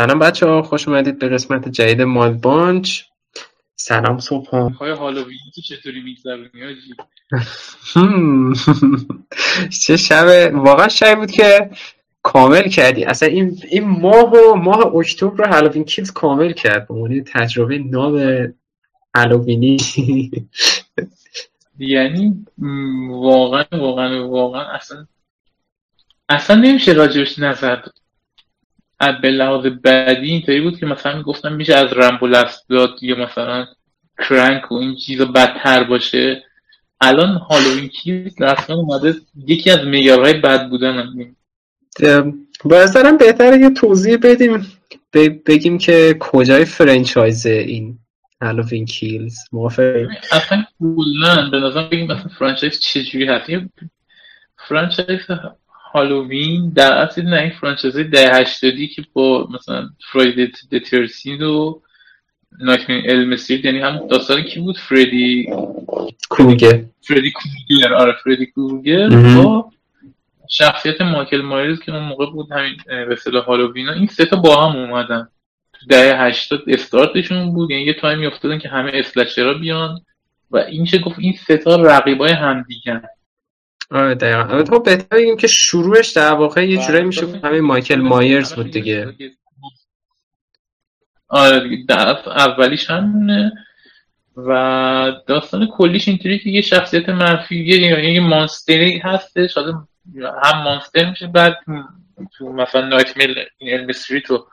سلام بچه ها خوش اومدید به قسمت جدید مال بانچ. سلام صبح های هالووین چطوری میگذرونی چه شب واقعا شب بود که کامل کردی. اصلا این این ماه و ماه اکتبر رو هالووین کیلز کامل کرد به تجربه نام هالووینی. یعنی واقعا واقعا واقعا اصلا اصلا نمیشه راجبش نظر به لحاظ بدی اینطوری بود که مثلا گفتم میشه از Rambo داد یا مثلا Crank و این چیزا بدتر باشه. الان Halloween Kills اصلا اومده یکی از معیارهای بد بودن هم به بهتره یه توضیح بدیم. بگیم که کجای franchise این Halloween Kills؟ موافق اصلا کلا به نظر بگیم مثلا franchise چجوری هست؟ franchise هالووین در اصل نه این franchise ی ده هشتادی که با مثلا Friday the 13th و Nightmare on Elm Street یعنی هم داستان کی بود؟ فردی کروگر فردی کروگر آره فردی کروگر با شخصیت مایکل مایرز که اون موقع بود همین به اصطلاح هالووین این سه تا با هم اومدن. تو دهه هشتاد استارتشون بود یعنی یه تایمی افتادن که همه slasher ا بیان و این چه گفت؟ این سه تا رقیبای همدیگه. آره دقیقا. تو بهتر بگیم که شروعش در واقع یه جورایی میشه همین مایکل مایرز بود دیگه. آره دیگه اولیش همونه و داستان کلیش اینطوری که یه شخصیت منفی یه یه مانستری هستش هم مانستر میشه بعد تو مثلا نایت میل این تو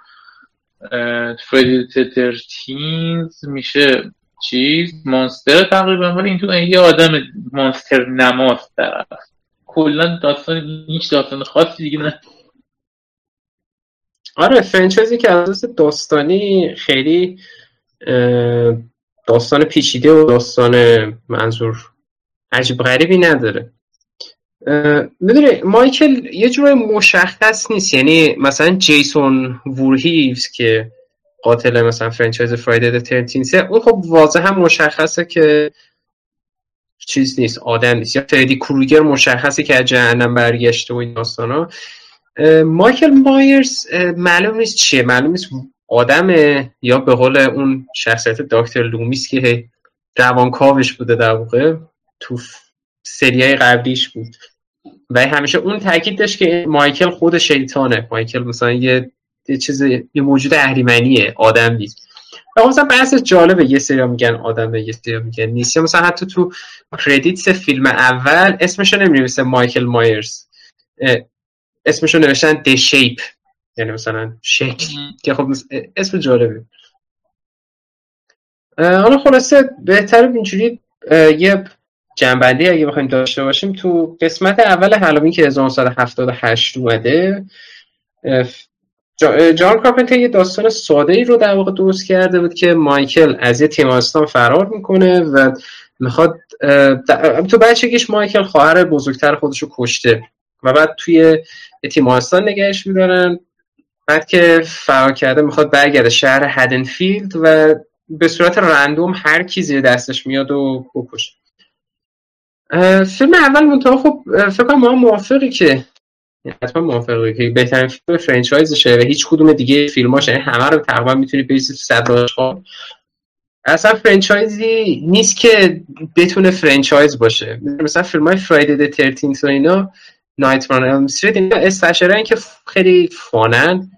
فردی ترتینز میشه چیز مانستر تقریبا ولی این تو یه آدم مانستر نماز در کلا داستان هیچ داستان خاصی دیگه نه. آره فرنچایزی که از داستانی خیلی داستان پیچیده و داستان منظور عجیب غریبی نداره. می‌دونی مایکل یه جور مشخص نیست. یعنی مثلا جیسون وورهیوز که قاتل مثلا franchise Friday the 13th ه اون خب واضح هم مشخصه که چیز نیست آدم نیست. یا فردی کروگر مشخصه که از جهنم برگشته و این داستانا. مایکل مایرز معلوم نیست چیه. معلوم نیست آدمه یا به قول اون شخصیت دکتر لومیس که روانکاوش بوده در واقع تو سریای قبلیش بود. و همیشه اون تاکید داشت که مایکل خود شیطانه. مایکل مثلا یه یه چیز یه موجود اهریمنیه آدم نیست. و مثلا بحث جالبه یه سری میگن آدمه یه سری میگن نیست. یا مثلا حتی تو کردیتس فیلم اول اسمشو نمی‌نویسه مایکل مایرز. اسمشو نوشتن د شیپ یعنی مثلا شکل. که خب اسم جالبه. حالا خلاصه بهتر اینجوری یه جنبندی اگه بخوایم داشته باشیم تو قسمت اول هالووین که 1978 اومده جان کارپنتر یه داستان ساده ای رو در واقع درست کرده بود که مایکل از یه تیمارستان فرار می‌کنه و می‌خواد تو بچگیش مایکل خواهر بزرگتر خودش رو کشته و بعد توی تیمارستان نگهش میدارن. بعد که فرار کرده می‌خواد برگرده شهر هدنفیلد و به صورت رندوم هر کی زیر دستش میاد و بکشه. فیلم اول منطقه خب فکر کنم ما موافقی که حتما موافقه که بهترین فیلم فرانچایزشه و هیچ کدوم دیگه فیلماش یعنی همه رو تقریبا می‌تونی بریزی تو ها اصلا فرانچایزی نیست که بتونه فرانچایز باشه. مثلا فیلم های فرایدی د و اینا نایت ران الم اینا استشرن که خیلی فانن.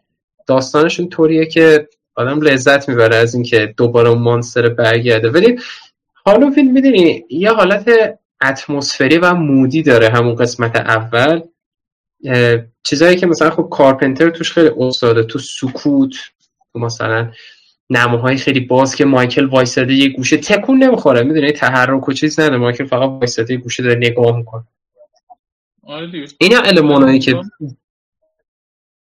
داستانشون طوریه که آدم لذت می‌بره از اینکه دوباره مانستر برگرده. ولی هالووین می‌دونی یه حالت اتمسفری و مودی داره همون قسمت اول. چیزایی که مثلا خب کارپنتر توش خیلی استاده تو سکوت تو مثلا نماهای خیلی باز که مایکل وایساده یه گوشه تکون نمی‌خوره می‌دونی؟ تحرک و چیز نده مایکل فقط وایساده یه گوشه داره نگاه می‌کنه. آره اینا المانایی که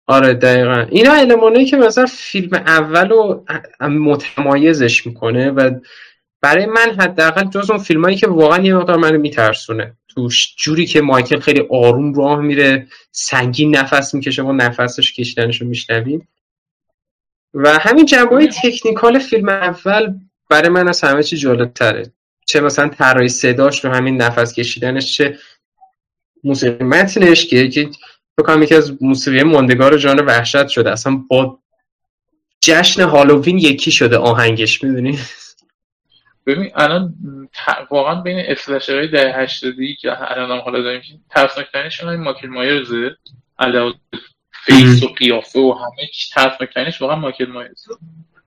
آره دقیقا. اینا المانایی که مثلا فیلم اول رو متمایزش می‌کنه و برای من حداقل جز اون فیلمایی که واقعا یه مقدار منو میترسونه. توش جوری که مایکل خیلی آروم راه میره سنگین نفس می‌کشه و نفسش کشیدنش رو میشنویم. و همین جنبه های تکنیکال فیلم اول برای من از همه چی جالب تره چه مثلا طراحی صداش رو همین نفس کشیدنش چه موسیقی متنش که فکر کنم یکی از موسیقی ماندگار جان وحشت شده. اصلا با جشن هالووین یکی شده آهنگش می‌دونی؟ ببین الان واقعا بین slasher های ده هشتادی که الان هم حالا داریم ترسناکترینشون مایکل مایرزه علاوه face و قیافه و همه چی ترسناکترینش واقعا مایکل مایرزه.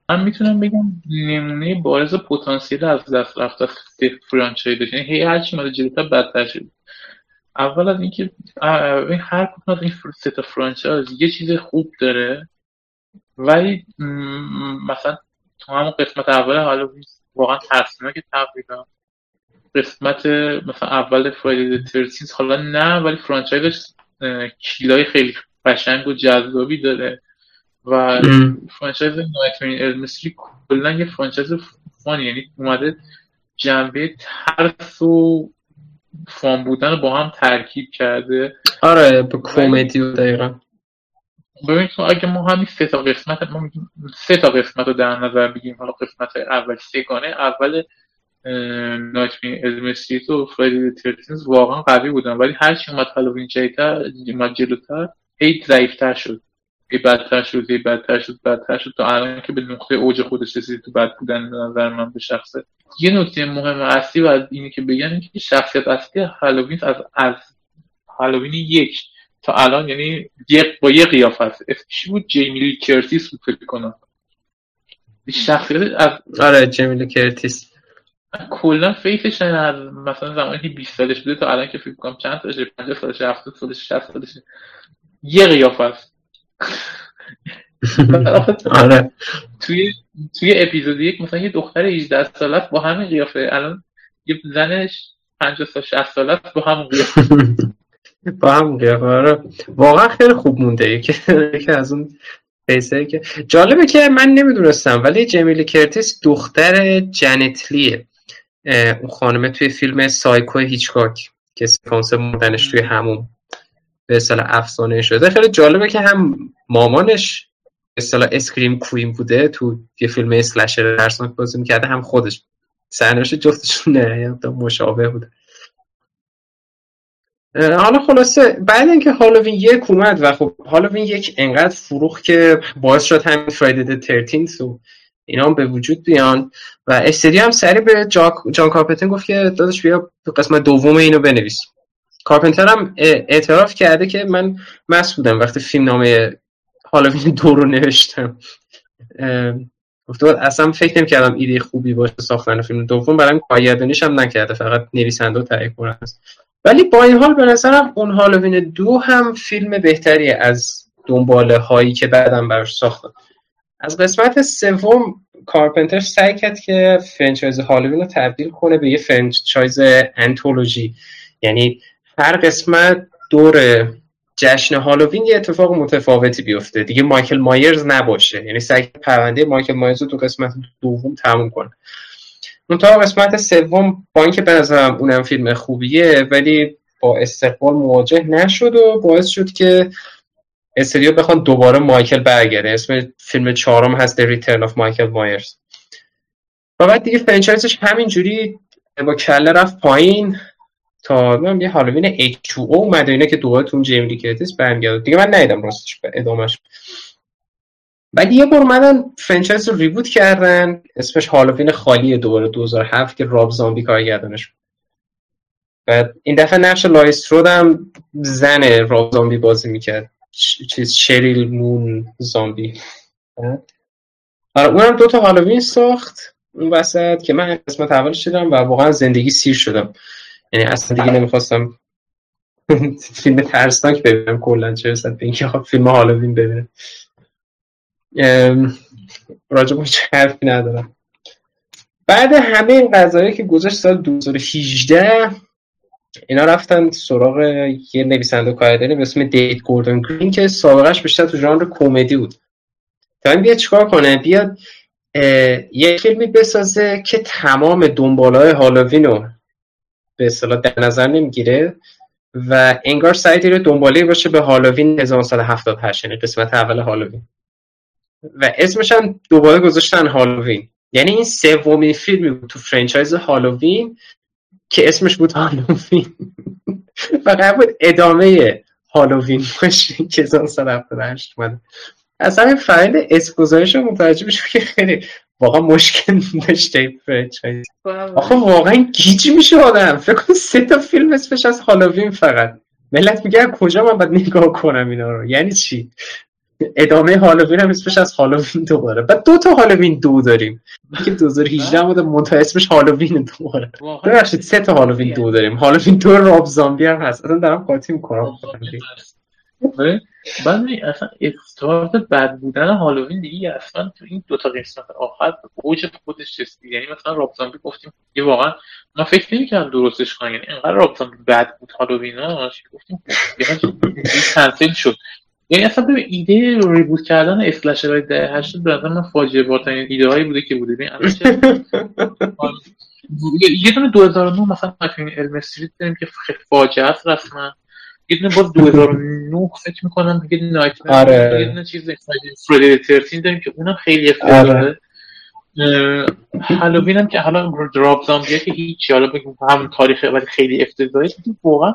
من می‌تونم بگم نمونه بارز پتانسیل از دست رفته franchise یعنی هی هر چی اومد جلوتر بدتر شد اول از اینکه هر کدوم از این سه تا franchise یه چیز خوب داره ولی مثلا تو همون قسمت اول حالا واقعا که تقریبا. قسمت مثلا اول Friday the 13th حالا نه ولی franchise ش kill ای خیلی قشنگ و جذابی داره. و franchise Nightmare on Elm Street کلا یه franchise fun ی یعنی اومده جنبه ترس و فان بودن رو با هم ترکیب کرده. آره به کمدی و دقیقا. ببین اگه ما همین سه تا قسمت ما سه تا قسمت رو در نظر بگیم حالا قسمت اول سگانه اول نایتمین المسریت و فرایدی ترتینز واقعا قوی بودن. ولی هرچی اومد هالووین جایتر اومد جلوتر هی ضعیفتر شد. هی بدتر شد هی بدتر شد بدتر شد. تا الان که به نقطه اوج خودش رسید تو بد بودن نظر من به شخصه یه نکته مهم اصلی و اینی که بگن که شخصیت اصلی هالووین از از هالووین یک. تا الان یعنی با یه قیافه است اسمش بود؟ جیمی لی کرتیس بود فکر کنم. شخصیت از آره جیمی لی کرتیس. کلا face ش از مثلا زمانی که 20 سالش بوده تا الان که فکر کنم چند سالشه؟ 50 سالشه 70 سالشه 60 سالشه. یه قیافه است آره. توی توی اپیزود یک مثلا یه دختر 18 ساله با همین قیافه. الان یه زنش 50 تا 60 ساله با همون قیافه. با قیافه آره. واقعا خیلی خوب مونده که از اون پیسه که جالبه که من نمی‌دونستم ولی جمیلی کرتیس دختر جنتلیه. اون خانمه توی فیلم سایکو هیچکاک که سکانس مردنش توی همون به اصطلاح افسانه شده. خیلی جالبه که هم مامانش به اصطلاح اسکریم کوین بوده تو یه فیلم اسلشر درسناک بازی می‌کرده هم خودش. سرنوشت جفتشون نه مشابه بوده. حالا خلاصه بعد اینکه هالووین یک اومد و خب هالووین یک انقدر فروخ که باعث شد همین فرایدی د و اینا به وجود بیان. و استدی هم سری به جان کارپنتر گفت که داداش بیا قسمت دوم اینو بنویس. کارپنتر هم اعتراف کرده که من مست بودم وقتی فیلمنامه هالووین دو رو نوشتم. گفته اصلا فکر نمی کردم ایده خوبی باشه ساختن فیلم دوم برام کارگردانیش هم نکرده فقط نویسنده و تهیه کننده است. ولی با این حال به نظرم اون هالووین دو هم فیلم بهتری از دنباله هایی که بعدم براش ساختن از قسمت سوم کارپنتر سعی کرد که franchise هالووین رو تبدیل کنه به یه franchise انتولوژی. یعنی هر قسمت دور جشن هالووین یه اتفاق متفاوتی بیفته. دیگه مایکل مایرز نباشه. یعنی سعی پرونده مایکل مایرز رو تو قسمت دوم تموم کنه. تا قسمت سوم با اینکه به نظرم اونم فیلم خوبیه ولی با استقبال مواجه نشد و باعث شد که استودیو بخوان دوباره مایکل برگرده. اسم فیلم چهارم هست The Return of Michael Myers. و بعد دیگه franchise ش همینجوری با کله رفت پایین تا یه Halloween H2O اومده. اینا که دوباره تو جیمی لی کرتیس برمیگرده دیگه من ندیدم راستش ادامش بعد یه بار اومدن franchise رو reboot کردن. اسمش هالووین خالی دوباره 2007 که راب زامبی کارگردانش بعد این دفعه نقش لوری استرود هم زن راب زامبی بازی می‌کرد. چیز شری مون زامبی. آره اونم دوتا هالووین ساخت. اون وسط که من قسمت اولش شدم و واقعا زندگی سیر شدم. یعنی اصلا دیگه نمی‌خواستم فیلم ترسناک ببینم کلا چه رسد به اینکه فیلم هالووین ببینم. راجع چه حرفی ندارم. بعد همه این قضایی که گذاشت سال 2018 اینا رفتن سراغ یه نویسنده کارگردانی به اسم دیت گوردن گرین که سابقش بیشتر تو ژانر کمدی بود. تا این بیاد چیکار کنه؟ بیاد یه فیلمی بسازه که تمام دنبالای هالووین رو به اصطلاح در نظر نمی‌گیره و انگار سعی رو دنباله باشه به هالووین 1978 یعنی قسمت اول هالووین. و اسمش هم دوباره گذاشتن هالووین یعنی این سومین فیلمی بود تو فرانچایز هالووین که اسمش بود هالووین و قرار بود ادامه هالووین باشه که 1978 اومده. اصلا این فرایند اسپوزایش رو متوجه که خیلی واقعا مشکل داشته فرنچایز آخه واقعا گیج میشه آدم. فکر کن سه تا فیلم اسمش از هالووین فقط. ملت میگه کجا من باید نگاه کنم اینا رو؟ یعنی چی؟ ادامه هالووین هم اسمش از هالووین دوباره بعد دو تا هالووین دو داریم که 2018 بوده منتها اسمش هالووین دوباره ببخشید سه تا هالووین دو داریم هالووین دو راب زامبی هم هست اصلا دارم قاطی می‌کنم بعد اصلا استارت بد بودن هالووین دیگه اصلا تو این دوتا قسمت آخر اوج خودش رسید یعنی مثلا راب زامبی گفتیم یه واقعا ما فکر نمی‌کردم درستش کنم یعنی انقدر راب زامبی بد بود هالووین ها گفتیم کنسل شد یعنی اصلا به ایده ریبوت کردن اسلشر ده هشت به من فاجعه بارترین ایده هایی بوده که بوده. ببین یه دونه 2009 مثلا فیلم علم استریت داریم که فاجعه است رسما. یه دونه باز 2009 فکر می‌کنم دیگه نایت آره. یه دونه چیز فریدی 13 داریم که اونم خیلی افتضاحه هالووین هم که حالا دراب زامبیه که هیچ حالا بگیم هم تاریخه ولی خیلی افتضاحه واقعا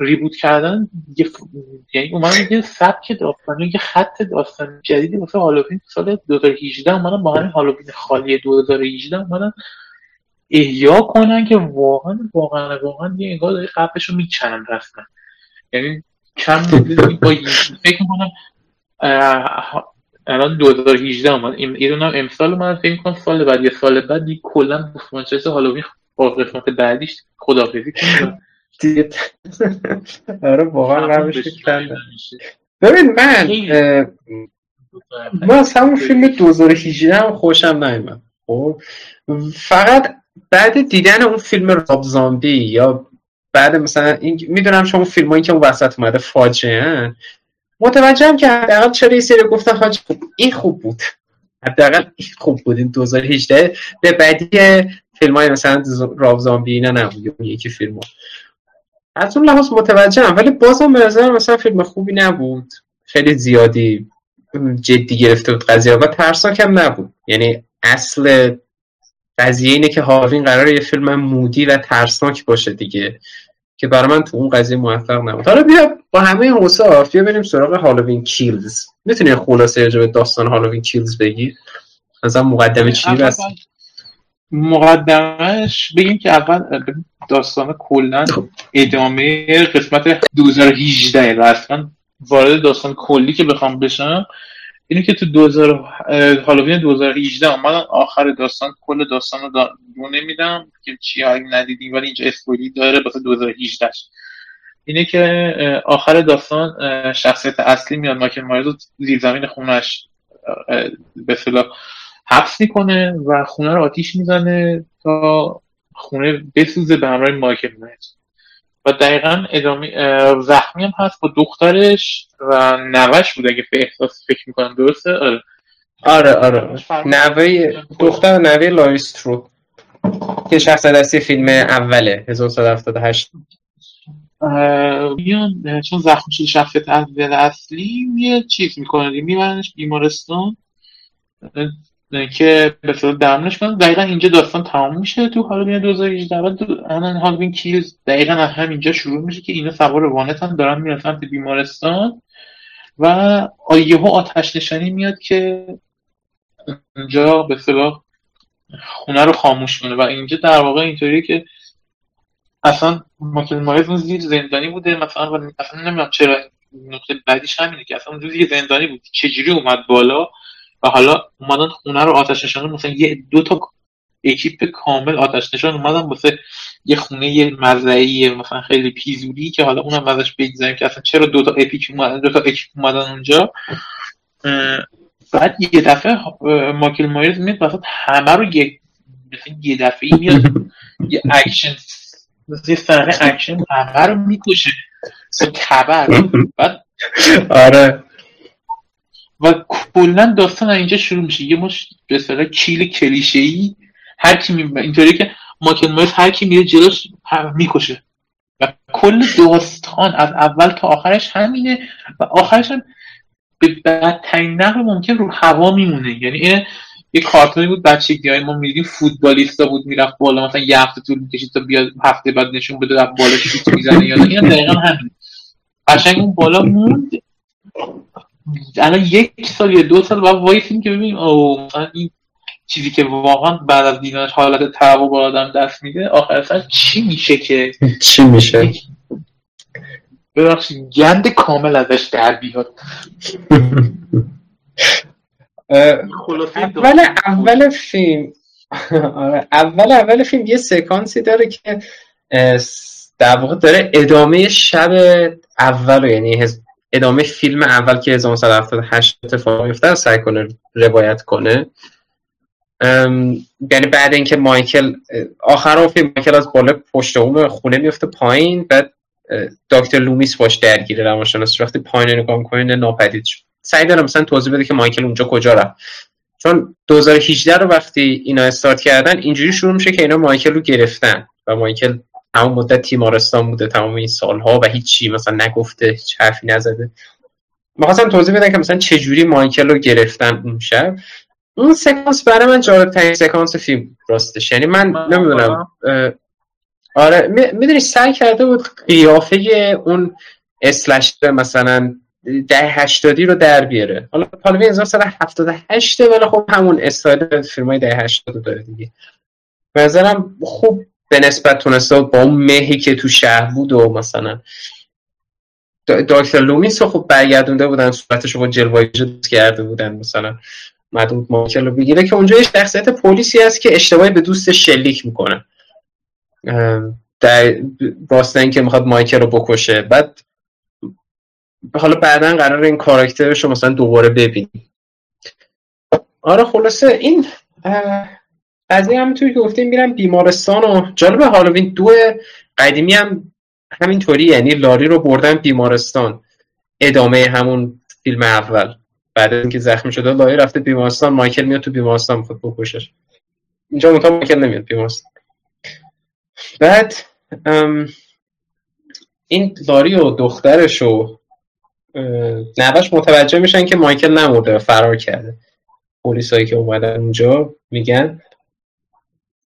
ریبوت کردن یه یعنی اومدن یه سبک داستانی یه خط داستانی جدیدی واسه هالووین سال 2018 اومدن با همین هالووین خالی 2018 اومدن احیا کنن که واقعا واقعا واقعا یه انگار داری قبلش رو میچنن رفتن. یعنی کم با فکر می‌کنم الان 2018 اومد. یه دونم امسال من فکر کنم سال بعد یه سال بعد دیگه کلا فرانچایز هالووین با قسمت بعدیش خدافظی کنه. آره واقعا روش ببین من من از همون فیلم 2018 هم خوشم نیومد. خب فقط بعد دیدن اون فیلم راب زامبی یا بعد مثلا این می‌دونم شما فیلم هایی که اون وسط اومده فاجعه متوجهم که حداقل چرا این سری گفتن حاج این خوب بود. حداقل این خوب بود. این 2018 به بعدی فیلم های مثلا راب زامبی اینا نبود. یکی فیلم ها. از اون لحاظ متوجهم ولی بازم به نظر مثلا فیلم خوبی نبود. خیلی زیادی جدی گرفته بود قضیه و ترسناک هم نبود. یعنی اصل قضیه اینه که هاوین قرار یه فیلم مودی و ترسناک باشه دیگه که برای من تو اون قضیه موفق نبود. حالا بیا با همه اوصاف بیا بریم سراغ هالووین کیلز. می‌تونی خلاصه راجع به داستان هالووین کیلز بگی؟ مثلا مقدمه چی هست؟ مقدمش بگیم که اول داستان کلا ادامه قسمت 2018 رسما وارد داستان کلی که بخوام بشم اینه که تو 2000 هالووین 2018 اومدن آخر داستان کل داستان رو دو نمیدم که چی ندیدیم ولی اینجا اسپویلی داره واسه 2018 اینه که آخر داستان شخصیت اصلی میاد مایکل مایرز زیر زمین خونش به اصطلاح حبس می‌کنه و خونه رو آتیش می‌زنه تا خونه بسوزه به همراه مایکل مایرز و دقیقا ادامه زخمی هم هست با دخترش و نوش بود اگه به احساس فکر می‌کنم درسته؟ آره. آره آره. نوه دختر نوه لایسترو. که شخص دستی فیلم اوله 1978 میان چون زخم شده شخصیت اصلی یه چیز می‌کنه میبرنش بیمارستان. که به صورت درمونش کنن دقیقا اینجا داستان تمام میشه تو هالوین 2018 بعد الان هالوین کیلز دقیقا از همینجا شروع میشه که اینا سوار وانت هم دارن میرن سمت بیمارستان و یهو آتش نشانی میاد که اونجا به صلاح خونه رو خاموش کنه. و اینجا در واقع اینطوریه که اصلا ماکل مایز اون زیر زندانی بوده. مثلا و اصلا نمی‌دونم چرا نقطه بعدیش همینه که اصلا اون زندانی بود. چجوری اومد بالا؟ و حالا اومدن خونه رو آتش نشان مثلا یه دو تا اکیپ کامل آتش نشان اومدن واسه یه خونه یه مزرعی مثلا خیلی پیزوری که حالا اونم ازش بگذاریم که اصلا چرا دو تا اپیک اومدن دو تا اکیپ اومدن اونجا. بعد یه دفعه مایکل مایرز میاد وسط همه رو یه یه دفعه میاد یه اکشن یه صحنه اکشن همه رو می‌کشه. خبر. بعد آره. و کلا داستان اینجا شروع میشه. یه مش به اصطلاح kill کلیشه ای هر کی می... اینطوری که مایکل مایرز هر کی میره جلوش می‌کشه. و کل داستان از اول تا آخرش همینه و آخرش هم به بدترین نقل ممکن رو هوا میمونه. یعنی این یه کارتونی بود بچگی های ما می‌دیدیم فوتبالیستا بود می‌رفت بالا مثلا یه هفته طول می‌کشید تا بیاد هفته بعد نشون بده بالا شوت می‌زنه یا این دقیقا همین. قشنگ اون بالا موند. الان یک سال یا دو سال باید وایسیم که ببینیم. او مثلا این چیزی که واقعا بعد از دیدنش حالت تهوع با آدم دست میده آخر اصلا چی میشه که؟ چی میشه؟ ببخشید گند کامل ازش در بیاد. اول اول فیلم آره، اول اول فیلم یه سکانسی داره که در واقع داره ادامه شب اول یعنی ادامه فیلم اول که 1978 اتفاق میفته سعی کنه روایت کنه. یعنی بعد اینکه مایکل آخر اون فیلم مایکل از بالا پشت اون خونه میفته پایین بعد دکتر لومیس باش درگیره روانشناس وقتی پایین نگاه می‌کنه ناپدید شد. سعی دارم مثلا توضیح بده که مایکل اونجا کجا رفت. چون 2018 رو وقتی اینا استارت کردن اینجوری شروع میشه که اینا مایکل رو گرفتن و مایکل همون مدت تیمارستان بوده تمام این سالها و هیچی مثلا نگفته هیچ حرفی نزده. می‌خواستم توضیح بدم که مثلا چجوری مایکل رو گرفتن اون شب. اون سکانس برای من جالب ترین سکانس فیلم راستش. یعنی من نمی‌دونم آره می‌دونی سعی کرده بود قیافه اون slasher مثلا ده هشتادی رو در بیاره. حالا حالا 1978 ولی خب همون استایل فیلم های ده هشتاد داره دیگه. به خوب به نسبت تونسته با اون مهی که تو شهر بود و مثلا دکتر لومیس رو خب برگردونده بودن صورتش رو با کرده بودن مثلا مدود مایکل رو بگیره که اونجا یه شخصیت پلیسی هست که اشتباهی به دوست شلیک می‌کنه. در راست اینکه می‌خواد مایکل رو بکشه. بعد حالا بعدا قرار این کاراکترش رو مثلا دوباره ببینیم. آره خلاصه این قضیه همینطوری که گفتیم میرم بیمارستان و جالب هالووین دو قدیمی هم همینطوری یعنی لاری رو بردن بیمارستان. ادامه همون فیلم اول. بعد اینکه زخمی شده لاری رفته بیمارستان مایکل میاد تو بیمارستان می‌خواد بکشش اینجا منتها مایکل نمیاد بیمارستان. بعد این لاری و دخترش و نوش متوجه میشن که مایکل نمورده فرار کرده. پلیسایی که اومدن اونجا میگن.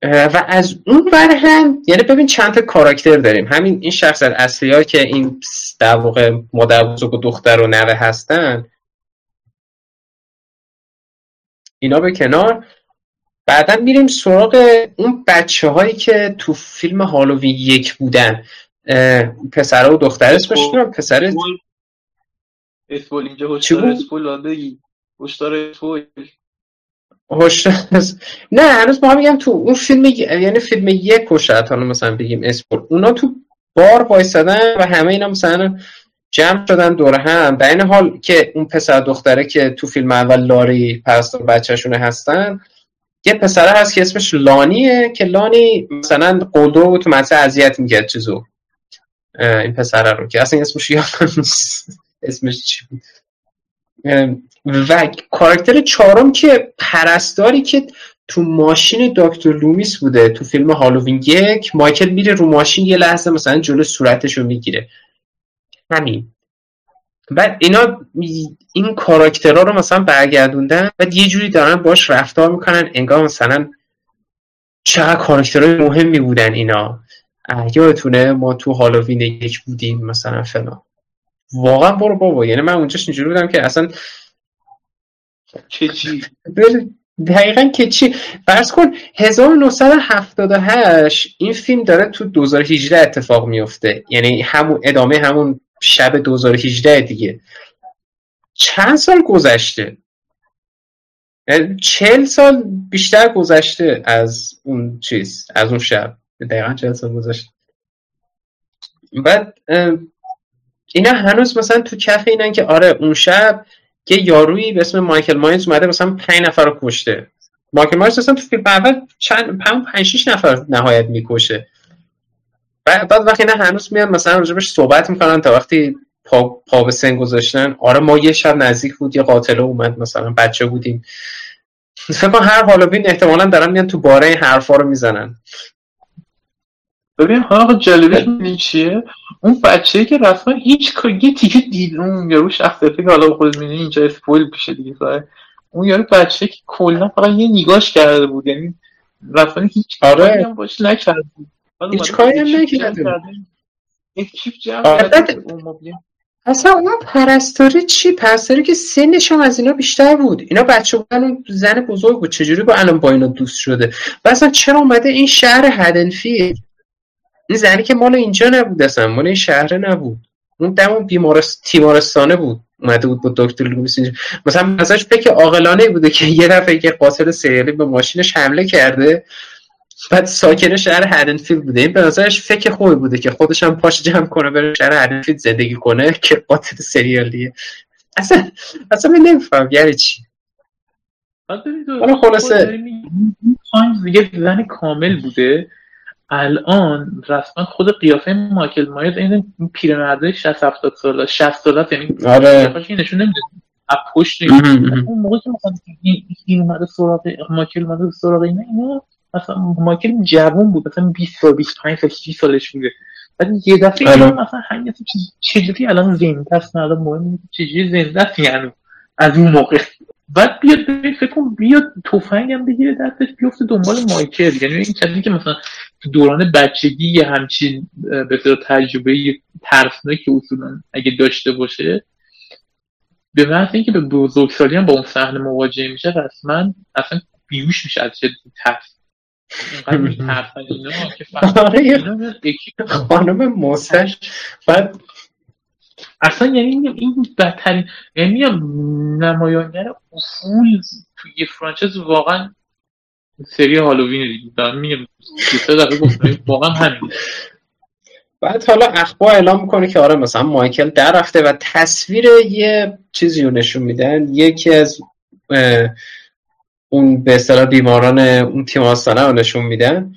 و از اون بر هم یعنی ببین چند تا کاراکتر داریم. همین این شخصیت اصلی ها که این در واقع مادر بزرگ و دختر و نوه هستن اینا به کنار. بعدا میریم سراغ اون بچه هایی که تو فیلم هالووین یک بودن. پسر و دختر اسمش پسر اسپول اینجا هشدار اسپول بگی هشدار اسپول نه هنوز ما میگم تو اون فیلم یعنی فیلم یک و شاید حالا مثلا بگیم اسپول اونا تو بار وایسادن و همه اینا مثلا جمع شدن دور هم. در این حال که اون پسر دختره که تو فیلم اول لاری پرستار بچهشونه هستن یه پسره هست که اسمش لانیه که لانی مثلا قلدره تو مدرسه اذیت می‌کرد چیزو. این پسره رو که اصلا اسمش یادم اسمش چی بود؟ و کاراکتر چهارم که پرستاری که تو ماشین دکتر لومیس بوده تو فیلم Halloween یک مایکل میره رو ماشین یه لحظه مثلا جلو صورتش رو می‌گیره. همین. بعد اینا این کاراکترها رو مثلا برگردوندن و یه جوری دارن باش رفتار می‌کنن انگار مثلا چقدر کاراکترهای مهمی بودن اینا. یادتونه ما تو هالووین یک بودیم مثلا فلان. واقعا برو بابا. یعنی من اونجاش اینجوری بودم که اصلا که چی؟ دقیقا که چی؟ فرض کن 1978 این فیلم داره تو 2018 اتفاق میفته. یعنی همون ادامه همون شب 2018 دیگه. چند سال گذشته؟ چل سال بیشتر گذشته از اون چیز از اون شب. دقیقا چل سال گذشته. بعد اینا هنوز مثلا تو کف اینن که آره اون شب یه یارویی به اسم مایکل ماینز اومده مثلا پنج نفر رو کشته. مایکل ماینز مثلا تو فیلم اول چند پنج پنج نفر نهایت می‌کشه. بعد وقتی نه هنوز میان مثلا راجبش صحبت می‌کنن تا وقتی پا, پا به سن گذاشتن آره ما یه شب نزدیک بود یه قاتله اومد مثلا بچه بودیم. فکر هر هالووین احتمالا دارن میان تو باره حرفا رو می‌زنن. ببین حالا جالبش این چیه؟ اون بچه که رسما هیچ یه تیکه دید اون یارو شخصیتی که حالا خود می‌دونی اینجا اسپویل پیشه دیگه سایه. اون یارو بچه که کلا فقط یه نگاش کرده بود یعنی رسما هیچ آره. هم باش نکرده بود. هیچ کاری هم نکرده یک چیپ جمع آره. اون اصلا اون پرستاری چی؟ پرستاری که سنش هم از اینا بیشتر بود. اینا بچه بودن اون زن بزرگ بود. چجوری با الان با اینا دوست شده؟ و اصلا چرا اومده این شهر هدنفیل این زنی که مال اینجا نبود اصلا مال این شهر نبود. اون دم بیمارست... تیمارستانه بود. اومده بود با دکتر لویس اینجا. مثلا ازش فکر عاقلانه بوده که یه دفعه که قاتل سریالی به ماشینش حمله کرده. بعد ساکن شهر هدنفیلد بوده. این به نظرش فکر خوبی بوده که خودش هم پاش جمع کنه بره شهر هدنفیلد زندگی کنه که قاتل سریالیه. اصلا اصلا من نمیفهم یعنی چی. حالا خلاصه دیگه زن کامل بوده. الان رسما خود قیافه مایکل مایر این پیرمرده 60 70 ساله 60 ساله یعنی آره. نشون نمیده. از پشت اون موقع که مثلا این اومده سراغ مایکل اومده سراغ اینا اینا مثلا مایکل جوون بود مثلا 20 سال 25 سال 30 سالش بوده بعد یه دفعه آره. مثلا همین چجوری الان زنده است نه الان مهم چجوری زنده است یعنی از اون موقع. بعد بیاد فکر کن بیاد تفنگ هم بگیره دستش بیفته دنبال مایکل. یعنی این کسی که مثلا تو دوران بچگی یه همچین به تجربه ترسناکی اصولا اگه داشته باشه به محض اینکه به بزرگسالی هم با اون صحنه مواجه میشه رسما اصلا بیوش میشه از شدت ترس. خانم موسش بعد اصلا یعنی این بدترین یعنی نمایانگر اصول توی فرانچایز واقعا سری هالووین دیگه دارم میگم سه دفعه واقعا همین. بعد حالا اخبار اعلام می‌کنه که آره مثلا مایکل در رفته و تصویر یه چیزی رو نشون میدن یکی از اون به اصطلاح بیماران اون تیم آستانه رو نشون میدن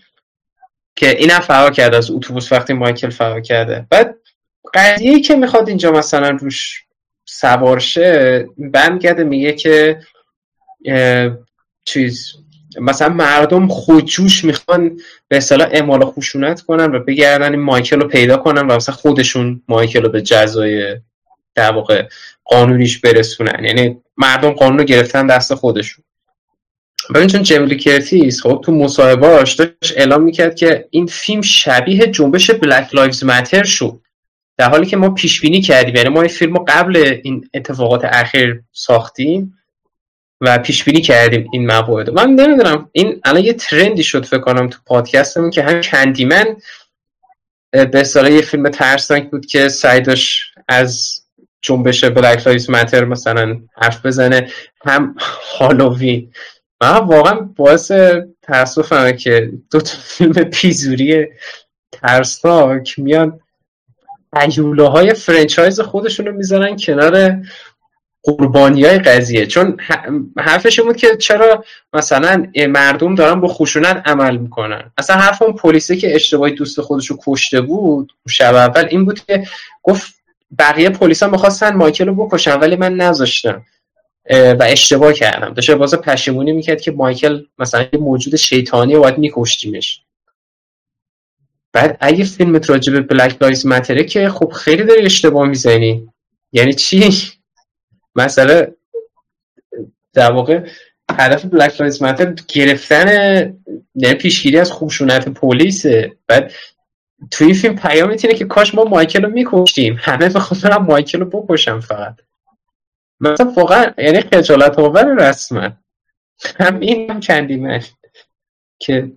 که این هم فرار کرده از اتوبوس وقتی مایکل فرار کرده. بعد قضیه که می‌خواد اینجا مثلا روش سوارشه برمیگرده میگه که چیز مثلا مردم خودجوش می‌خوان به اصطلاح اعمال خشونت کنن و بگردن این مایکل رو پیدا کنن و مثلا خودشون مایکل رو به جزای در واقع قانونیش برسونن. یعنی مردم قانون رو گرفتن دست خودشون. ببین چون جیمی لی کرتیس خب تو مصاحبهاش داشت اعلام می‌کرد که این فیلم شبیه جنبش Black Lives Matter شد. در حالی که ما پیش بینی کردیم یعنی ما این فیلم رو قبل این اتفاقات اخیر ساختیم و پیش بینی کردیم این موارد من نمی‌دونم این الان یه trend ی شد فکر کنم تو پادکستمون که هم Candyman به اصطلاح یه فیلم ترسناک بود که سعی از جنبش Black Lives Matter مثلا حرف بزنه هم Halloween. من واقعا باعث تاسفمه که دو تا فیلم پیزری ترسناک میان ایوله های franchise خودشون رو می‌زنن کنار قربانی های قضیه. چون حرفش بود که چرا مثلا مردم دارن با خشونت عمل می‌کنن. اصلا حرف اون پلیسه که اشتباهی دوست خودش رو کشته بود شب اول این بود که گفت بقیه پلیسا می‌خواستن مایکل رو بکشن ولی من نذاشتم. و اشتباه کردم. داشته باز پشیمونی می‌کرد که مایکل مثلا یه موجود شیطانی و باید میکشتیمش. بعد اگه فیلم راجع به Black Lives Matter ه که خب خیلی داری اشتباه می‌زنی. یعنی چی؟ مثلا در واقع هدف بلک لایز متر گرفتن یعنی پیشگیری از خشونت پلیسه. بعد توی این فیلم پیام اینه که کاش ما مایکل رو میکشتیم. همه بخوام مایکل رو بکشم فقط. مثلا واقعا یعنی خجالت آور رسما. هم این هم چندی من که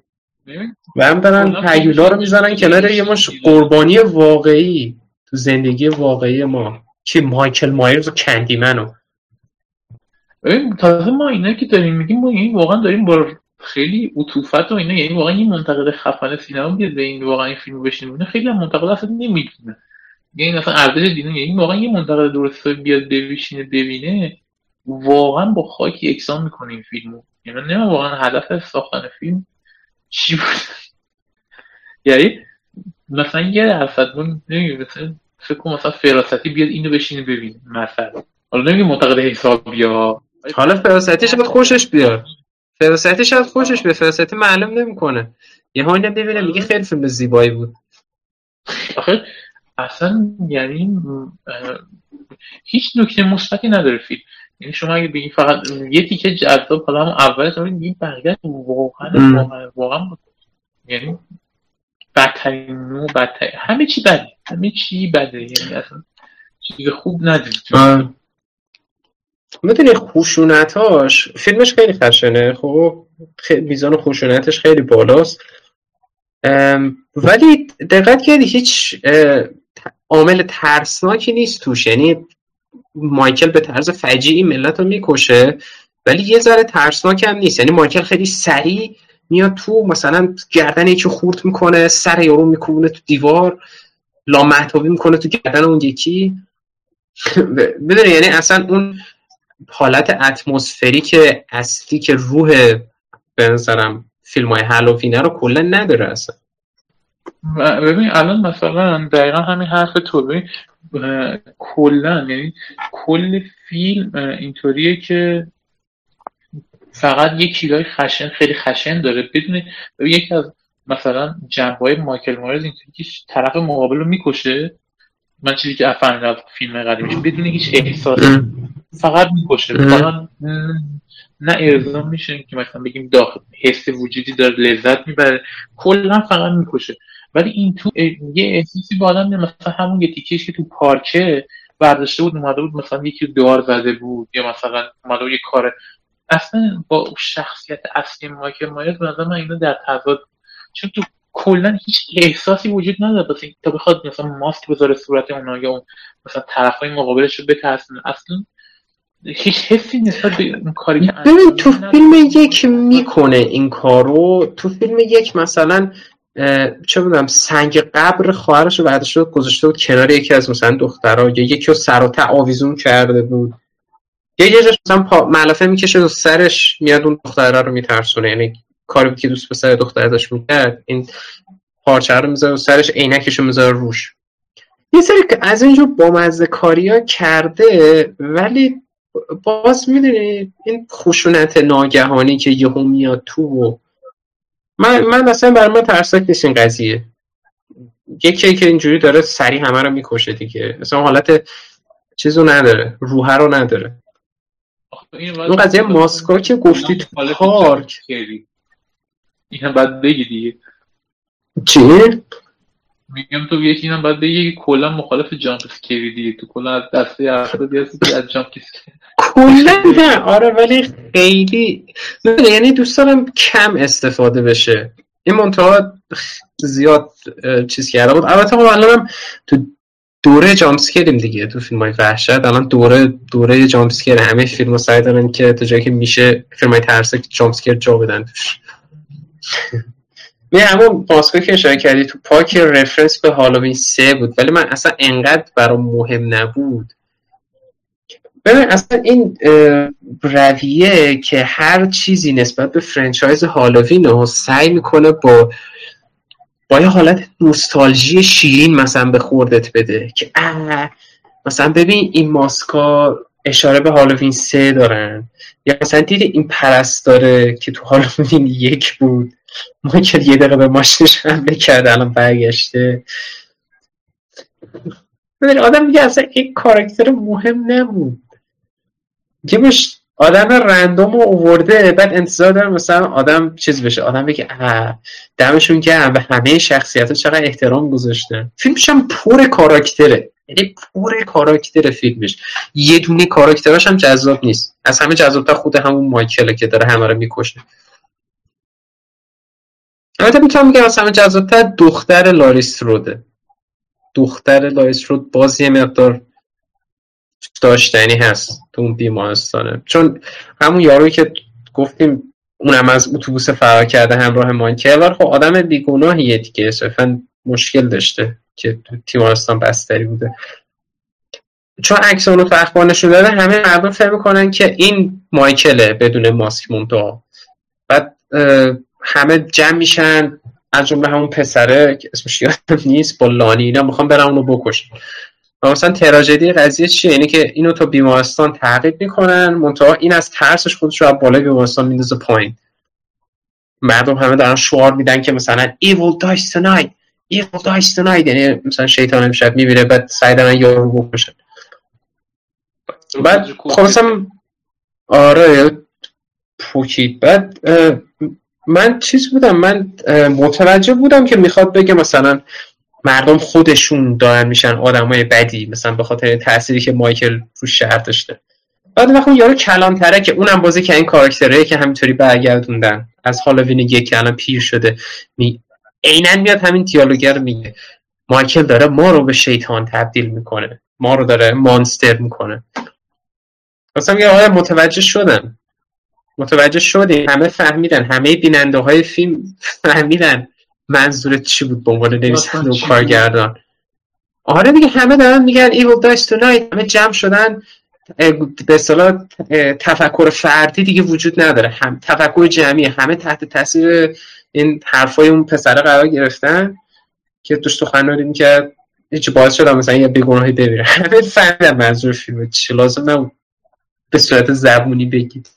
و هم برن هیولا رو می‌زنن کنار یه مش قربانی واقعی تو زندگی واقعی ما که مایکل مایرز و کندی منو تازه ما اینا که داریم میگیم ما این واقعا داریم با خیلی عطوفت و اینا یعنی واقعا این منتقد خفن سینما بیاد به این واقعا این فیلم بشینه. خیلی هم منتقد اصلا نمی‌دونه یعنی مثلا ارزش دینه یعنی واقعا یه منتقد درست بیاد ببینه ببینه واقعا با خاک یکسان می‌کنه این فیلمو. یعنی نه واقعا هدف ساختن فیلم چی بود؟ یعنی مثلا یه درصد من مثلا فکر کنم مثلا فراستی بیاد اینو بشینه ببینه مثلا. حالا نمیگه منتقد حسابی ها حالا فراستی شاید خوشش بیاد. فراستی شاید خوشش بیاد. فراستی معلوم نمی‌کنه. یه هایی ببینه میگه خیلی فیلم زیبایی بود. آخه اصلا یعنی هیچ نکته مثبتی نداره فیلم. یعنی شما اگه بگی فقط یه تیکه جذاب حالا هم اول تا این بقیه واقعا واقعا واقعا یعنی بدترین نوع بدترین همه چی بده همه چی بده. یعنی اصلا چیز خوب ندید. می‌دونی خشونتاش فیلمش خیلی خشنه. خب میزان خشونتش خیلی بالاست. ولی دقت کردی هیچ عامل ترسناکی نیست توش. یعنی مایکل به طرز فجیعی ملت رو می‌کشه ولی یه ذره ترسناک هم نیست. یعنی مایکل خیلی سریع میاد تو مثلا گردن یکی خورد می‌کنه سر یارو می‌کنه تو دیوار لامحتابی می‌کنه تو گردن اون یکی. بدونی یعنی اصلا اون حالت اتمسفریک اصلی که روح به نظرم فیلم های هالووینه رو کلا نداره اصلا. ببین الان مثلا دقیقا همین حرف تو ببین کلا یعنی کل فیلم اینطوریه که فقط یک چیزای خشن خیلی خشن داره. بدون یکی از مثلا جنبه مایکل مورز اینطوری که طرف مقابل رو می‌کشه. من چیزی که افهمیدم از فیلم قدیمیش بدون هیچ احساس فقط می‌کشه. فقط نه ارزام میشه که مثلا بگیم داخل حس وجودی داره لذت می‌بره. کلا فقط می‌کشه. ولی این تو یه احساسی با آدم مثلا همون یه تیکیش که تو پارکه برداشته بود اومده بود مثلا یکی دار زده بود یا مثلا اومده بود یه کار. اصلا با شخصیت اصلی مایکل مایرز به نظر من اینا در تضاد چون تو کلا هیچ احساسی وجود نداره. بس تا بخواد مثلا ماسک بذاره صورت اونا یا اون مثلا طرفای مقابلش رو بترسونه. اصلا هیچ حسی نسبت به اون کاری که ببین تو فیلم یک می‌کنه این کارو. تو فیلم یک مثلا چه بودم سنگ قبر خواهرش رو برداشته گذاشته بود کنار یکی از مثلا دخترها. یا یکی رو سر و آویزون کرده بود. یه یه جاش مثلا پا... ملافه می‌کشه و سرش میاد اون دختره رو میترسونه. یعنی کاری که دوست پسر دختره داشت می‌کرد. این پارچه رو می‌ذاره و سرش عینکش رو می‌ذاره روش. یه سری از اینجور بامزه کاری ها کرده ولی باز می‌دونی این خشونت ناگهانی که یهو میاد تو و من من اصلا برای من ترسناک نیست این قضیه. یکی که اینجوری داره سری همه رو می‌کشه دیگه. مثلا حالت چیزو نداره. روحه رو نداره. اون قضیه ماسکا که گفتی تو پارک. این هم باید بگی دیگه. چی؟ میگم تو یکی هم باید بگی کلا مخالف جامپ اسکری دیگه تو کلا از دسته افرادی هستی که از جامپ کلا نه. آره ولی خیلی یعنی دوست دارم کم استفاده بشه. این منتها زیاد چیز کرده بود. البته خب الانم تو دوره جامسکریم دیگه تو فیلم های وحشت. الان دوره دوره جامسکر همه فیلم ها سعی دارن که تا جایی که میشه فیلم های ترسه جامسکر جا بدن توش. می همون ماسکو که اشاره کردی تو پاک رفرنس به هالووین سه بود ولی من اصلا انقدر برام مهم نبود. ببین اصلا این رویه که هر چیزی نسبت به franchise Halloween رو سعی می‌کنه با با یه حالت نوستالژی شیرین مثلا به خوردت بده که اه مثلا ببین این ماسکا اشاره به Halloween سه دارن. یا مثلا دیدی این پرستاره که تو Halloween یک بود؟ مایکل یه دقیقه به ماشینش حمله کرد الان برگشته. آدم میگه اصلا این کارکتر مهم نبود. جیمش آدم رندوم اوورده بعد انتظار داره مثلا آدم چیز بشه. آدم بگه دمشون گرم. و همه شخصیت ها چقدر احترام گذاشتن. فیلمش هم پر کاراکتره. یعنی پر کاراکتر فیلمش. یه دونه کاراکتراش هم جذاب نیست. از همه جذابتر خود همون مایکله که داره همه رو می‌کشه. البته می‌تونم میگم از همه جذابتر دختر لاریس روده دختر لاریس رود باز یه مقدار داشتنی هست تو اون بیمارستانه. چون همون یاروی که گفتیم اونم از اتوبوس فرار کرده همراه مانکل خب آدم بیگناهیه دیگه. صرفا مشکل داشته که تیمارستان بستری بوده. چون عکس اونو تو اخبار نشون داده همه مردم فهم می‌کنن که این مایکله بدون ماسک مونتا بعد همه جمع میشن از جمله همون پسره که اسمش یادم نیست با لانی. اینا می‌خوام برم اونو بکشن. و مثلا تراژدی قضیه چیه؟ اینه که اینو تا بیمارستان تعقیب می‌کنن منتها این از ترسش خودش رو از بالای بیمارستان میندازه پایین. مردم همه دارن شعار میدن که مثلا evil dies tonight evil dies tonight. یعنی مثلا شیطان امشب میبیره بعد سعی دارن یارو بکشن. بعد خب مثلا آره پوکید بعد من چیز بودم من متوجه بودم که می‌خواد بگه مثلا مردم خودشون دارن میشن آدمای بدی مثلا به خاطر تأثیری که مایکل رو شهر داشته. بعد وقت اون یارو کلانتره که اونم بازی که این کاراکتره که همینطوری برگردوندن. از هالووین یک که الان پیر شده می میاد همین دیالوگر میگه. مایکل داره ما رو به شیطان تبدیل می‌کنه. ما رو داره مانستر می‌کنه. مثلا آقای متوجه شدن متوجه شدیم همه فهمیدن. همه بیننده های فیلم فهمیدن منظورت چی بود به عنوان نویسنده و کارگردان. آره دیگه همه دارن میگن ایول داشت تو نایت همه جمع شدن. به اصطلاح تفکر فردی دیگه وجود نداره. هم تفکر جمعی همه تحت تاثیر این حرفای اون پسره قرار گرفتن که تو خنده که هیچ باعث شدم مثلا یه بیگناهی ببینه. همه فهمیدن منظور فیلم چی. لازم نبود به صورت زبونی بگید.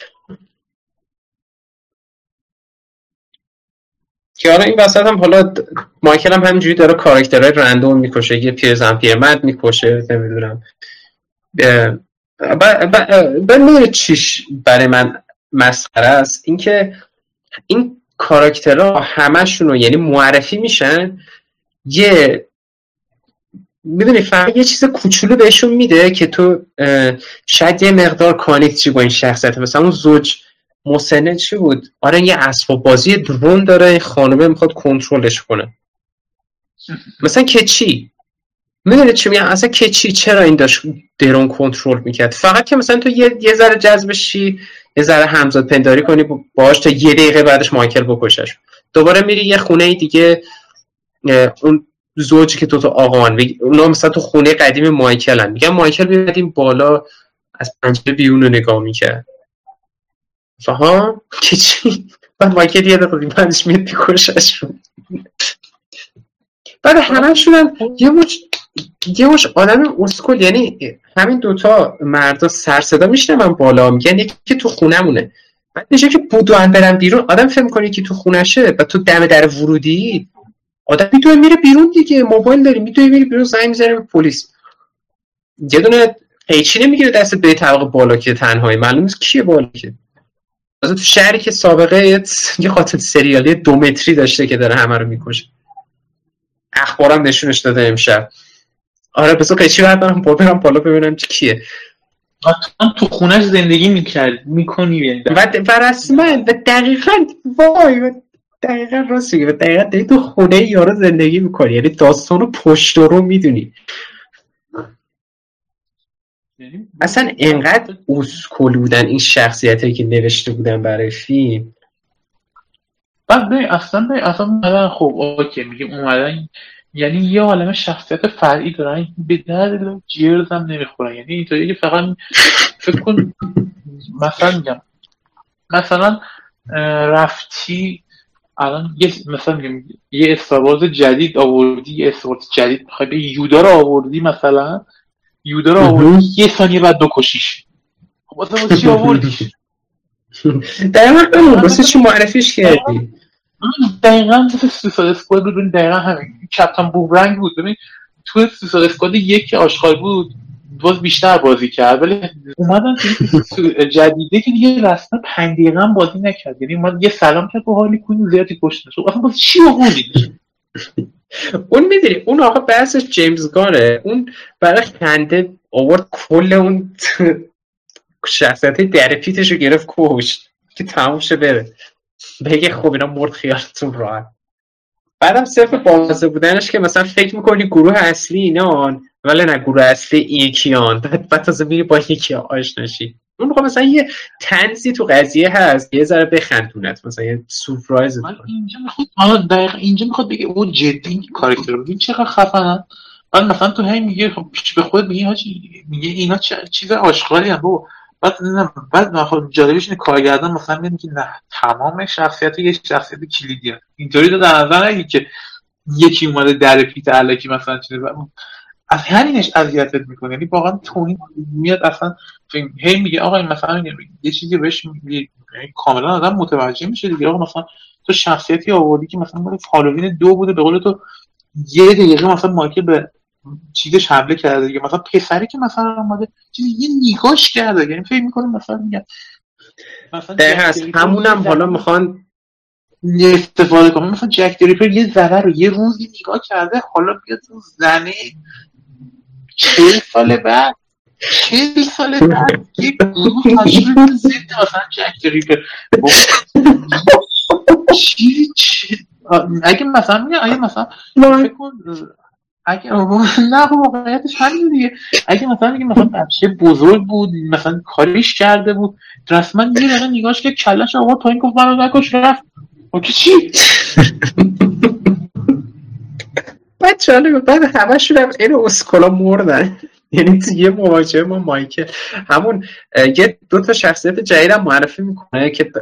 که حالا این وسط هم حالا مایکل هم همینجوری داره کاراکترهای رندوم می‌کشه یه پیرزن پیرمرد می‌کشه نمی‌دونم. به می‌دونه چیش برای من مسخره است اینکه این کاراکترها همشون یعنی معرفی میشن یه می‌دونی فقط یه چیز کوچولو بهشون میده که تو شاید یه مقدار کانکت با این شخصیت مثلا اون زوج مسنه چی بود؟ آره یه اسباب بازی درون داره این خانمه می‌خواد کنترلش کنه. مثلا کچی می‌دونی چی میگم؟ اصلا کچی چرا این داشت درون کنترل می‌کرد؟ فقط که مثلا تو یه, یه ذره جذب شی یه ذره همزاد پنداری کنی باش تا یه دقیقه بعدش مایکل بکشش. دوباره میری یه خونه دیگه اون زوجی که تو تو آقان اونا مثلا تو خونه قدیم مایکل هم میگم مایکل بیادیم بالا از پنجره بیرون رو نگاه می‌کرد. فها که چی؟ بعد مایکل یه دقیقه بعدش میاد بیکشش بعد همه شدن یه مچ یه مش آدم اسکل یعنی همین دوتا مردا سر صدا من بالا میگن یکی که تو خونمونه بعد میشه که بودوان برم بیرون آدم فهم کنی که تو خونشه و تو دم در ورودی. آدم می‌تونه میره بیرون دیگه موبایل داری می‌تونه میره بیرون زنگ می‌زنه به پلیس. یه دونه قیچی نمی‌گیره دست به طبق بالا که تنهایی. معلوم نیست کیه بالا که. تو شهری که سابقه یه قاتل سریالی دو متری داشته که داره همه رو می‌کشه. اخبارم نشونش داده امشب. آره بس قیچی بعد برم برم بالا ببینم چی کیه. تو تو خونش زندگی می‌کرد می‌کنی یعنی. و, و رسما و دقیقا وای و دقیقا راست میگه و دقیقا تو خونه یارو زندگی می‌کنی. یعنی داستان رو پشت رو می‌دونی. اصلا انقدر اسکل بودن این شخصیت که نوشته بودن برای فیلم. بعد به اصلا به اصلا خب اوکی میگه اومدن یعنی یه عالم شخصیت فرعی دارن به درد جیرز هم نمی‌خورن. یعنی اینطوری که فقط فکر کن مثلا میگم مثلا رفتی الان یه مثلا میگم یه استارواز جدید آوردی یه استارواز جدید می‌خوای به یودا رو آوردی مثلا یودا رو آوردی یه ثانیه بعد کشیش. خب اصلا چی آوردیش؟ دقیقا همون چی معرفیش کردی؟ دقیقا مثل سوسال اسکواد بود. دقیقا همین. کپتان بومرنگ بود. ببین تو سوسال اسکواد یک که آشغال بود. باز بیشتر بازی کرد. ولی اومدن جدیده که دیگه رسما پنج دقیقه بازی نکرد. یعنی اومد یه سلام کرد با حالی کوین زیادی کشت نشد. اصلا باز چی آوردی اون می‌دونی اون آقا بحثش جیمز گاره اون برای خنده آورد کل اون شخصیت در پیتش رو گرفت کشت که تموم شه بره. بگه خب اینا مرد خیالتون راحت. بعدم صرف بازه بودنش که مثلا فکر می‌کنی گروه اصلی اینان ولی نه گروه اصلی یکیان. بعد تازه میری با یکی آشناشی اون می‌خواد مثلا یه تنزی تو قضیه هست یه ذره بخندونت مثلا یه سورپرایز اینجا می‌خواد دقیق اینجا می‌خواد بگه او جدی کاراکتر بگیم چقدر خفنن بعد مثلا تو هی میگه خب به خود میگه میگه اینا چیز آشغالی هم بابا بعد نه بعد خب جالبش اینه کارگردان مثلا میگه که نه تمام شخصیت یه شخصیت کلیدی هست. اینطوری تو در نظر که یکی اومده در پیت علکی مثلا چیزی از همینش اذیتت می‌کنه. یعنی واقعا توهین میاد اصلا هی میگه آقا این مثلا یه چیزی بهش میگه یعنی کاملا آدم متوجه میشه دیگه. آقا مثلا تو شخصیتی آوردی که مثلا مال هالووین دو بوده به قول تو یه دقیقه مثلا مایکل به چیزش حمله کرده دیگه. مثلا پسری که مثلا اومده چیزی یه نگاش کرده یعنی فکر می‌کنه مثلا میگه مثلا همونم حالا می‌خوان استفاده کنه. مثلا جک دریپر یه ذره رو یه روزی نگاه کرده حالا بیاد اون زنه چهل سال بعد چهل سال بعد مثلا جک دریپر چی اگه مثلا میگه اگه مثلا فکر کن اگه نه واقعیتش همین دیگه. اگه مثلا میگه مثلا بچه بزرگ بود مثلا کاریش کرده بود رسما یه دقیقه نگاش که کلش آقا تا این گفت منو نکش رفت. اوکی چی؟ بعد جالبه بعد همه شدم این اسکولا مردن. یعنی یه مواجهه ما مایکل. همون یه دو تا شخصیت جدیدم معرفی می‌کنه که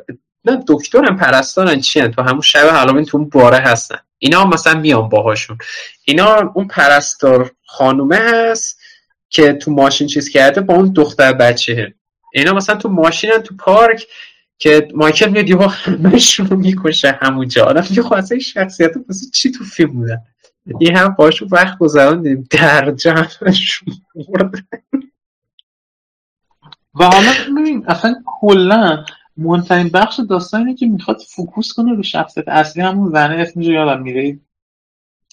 نه دکترم پرستارن چی تو همون شب هالووین تو اون باره هستن. اینا مثلا میان باهاشون. اینا اون پرستار خانومه هست که تو ماشین چیز کرده با اون دختر بچه اینا مثلا تو ماشینن تو پارک که مایکل میاد یه همشون رو می‌کشه همونجا. آدم یه خواسته شخصیت پسی چی تو فیلم بودن؟ این هم باشون وقت گذراندیم در جمعشون و حالا ببین اصلا کلا مهمترین بخش داستان اینه که می‌خواد فوکوس کنه به شخصیت اصلی همون زنه اسمش یادم میره.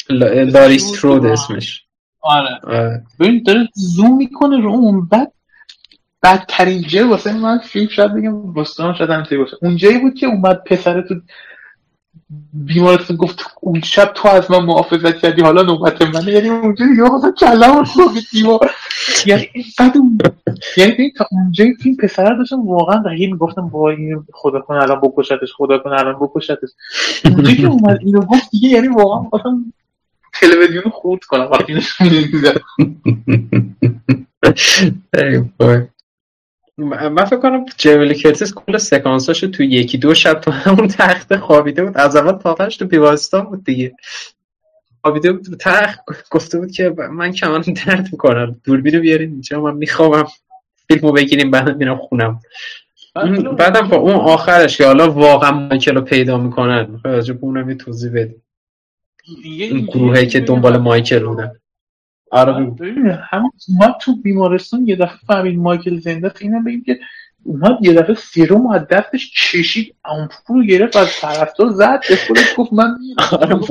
لاری سترود اسمش. آره, آره. ببین داره زوم می‌کنه رو اون بعد بدترین جه واسه من فیلم شاید بگم بستان شاید همینطوری باشه. اونجایی بود که اومد پسر تو بیمارستان گفت اون شب تو از من محافظت کردی حالا نوبت منه. یعنی اونجا دیگه مثلا کلم دیوار یعنی اینقدر یعنی تا اونجا فیلم پسر داشتم واقعا رهی می‌گفتم این خدا کنه الان بکشتش خدا کنه الان بکشتش. اونجا که اومد اینو گفت دیگه یعنی واقعا خواستم تلویزیون خورد کنم. وقتی نشون من فکر کنم جمیلی کرتیس کل سکانساش تو یکی دو شب تو همون تخت خوابیده بود. از اول تا تو بیمارستان بود دیگه. خوابیده بود تخت. گفته بود که من کمان درد می‌کنم. دوربینو بیارین اینجا من می‌خوام فیلمو بگیریم بعد میرم خونم. بعدم با اون آخرش که حالا واقعا مایکل رو پیدا می‌کنن. راجع اونم یه توضیح بده این گروهی که دنبال مایکل بودن. آره هم ما تو بیمارستان یه دفعه فهمید مایکل زنده است اینم بگیم که اومد یه دفعه سیروم از دستش کشید آمپول گرفت از طرفدار زد به خودش گفت من آره